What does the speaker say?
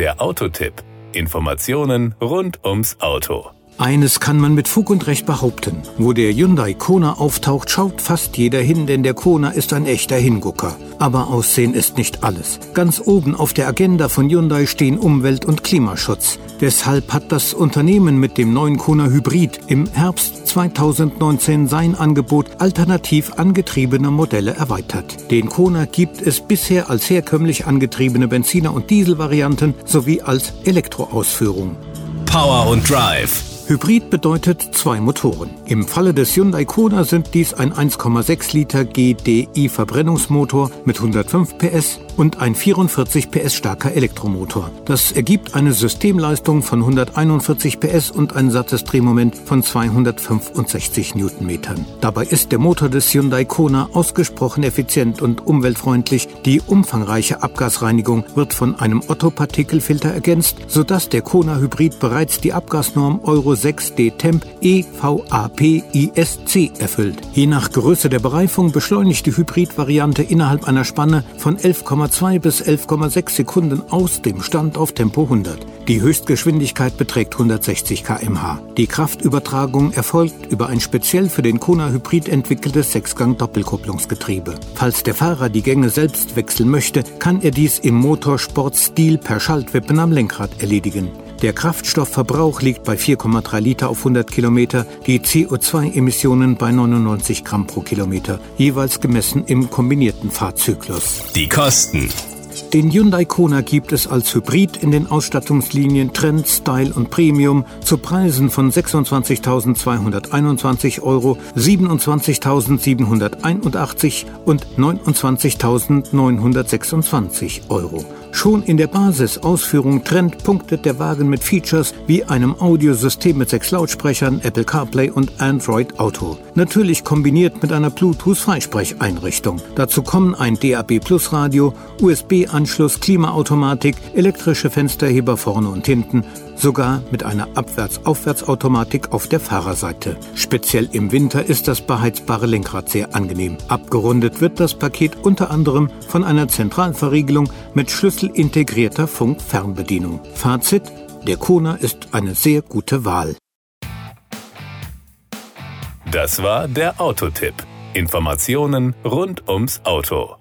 Der Autotipp. Informationen rund ums Auto. Eines kann man mit Fug und Recht behaupten. Wo der Hyundai Kona auftaucht, schaut fast jeder hin, denn der Kona ist ein echter Hingucker. Aber Aussehen ist nicht alles. Ganz oben auf der Agenda von Hyundai stehen Umwelt- und Klimaschutz. Deshalb hat das Unternehmen mit dem neuen Kona Hybrid im Herbst 2019 sein Angebot alternativ angetriebener Modelle erweitert. Den Kona gibt es bisher als herkömmlich angetriebene Benziner- und Dieselvarianten sowie als Elektroausführung. Power und Drive Hybrid bedeutet zwei Motoren. Im Falle des Hyundai Kona sind dies ein 1,6 Liter GDI Verbrennungsmotor mit 105 PS und ein 44 PS starker Elektromotor. Das ergibt eine Systemleistung von 141 PS und ein sattes Drehmoment von 265 Newtonmetern. Dabei ist der Motor des Hyundai Kona ausgesprochen effizient und umweltfreundlich. Die umfangreiche Abgasreinigung wird von einem Otto-Partikelfilter ergänzt, sodass der Kona Hybrid bereits die Abgasnorm Euro 6D Temp EVAP ISC erfüllt. Je nach Größe der Bereifung beschleunigt die Hybrid-Variante innerhalb einer Spanne von 11,2 bis 11,6 Sekunden aus dem Stand auf Tempo 100. Die Höchstgeschwindigkeit beträgt 160 km/h. Die Kraftübertragung erfolgt über ein speziell für den Kona Hybrid entwickeltes Sechsgang-Doppelkupplungsgetriebe. Falls der Fahrer die Gänge selbst wechseln möchte, kann er dies im Motorsport-Stil per Schaltwippen am Lenkrad erledigen. Der Kraftstoffverbrauch liegt bei 4,3 Liter auf 100 Kilometer, die CO2-Emissionen bei 99 Gramm pro Kilometer, jeweils gemessen im kombinierten Fahrzyklus. Die Kosten. Den Hyundai Kona gibt es als Hybrid in den Ausstattungslinien Trend, Style und Premium zu Preisen von 26.221 Euro, 27.781 und 29.926 Euro. Schon in der Basisausführung Trend punktet der Wagen mit Features wie einem Audiosystem mit sechs Lautsprechern, Apple CarPlay und Android Auto. Natürlich kombiniert mit einer Bluetooth-Freisprecheinrichtung. Dazu kommen ein DAB Plus Radio, USB-Anschluss, Klimaautomatik, elektrische Fensterheber vorne und hinten, sogar mit einer Abwärts-Aufwärtsautomatik auf der Fahrerseite. Speziell im Winter ist das beheizbare Lenkrad sehr angenehm. Abgerundet wird das Paket unter anderem von einer Zentralverriegelung mit schlüsselintegrierter Funk-Fernbedienung. Fazit, der Kona ist eine sehr gute Wahl. Das war der Autotipp. Informationen rund ums Auto.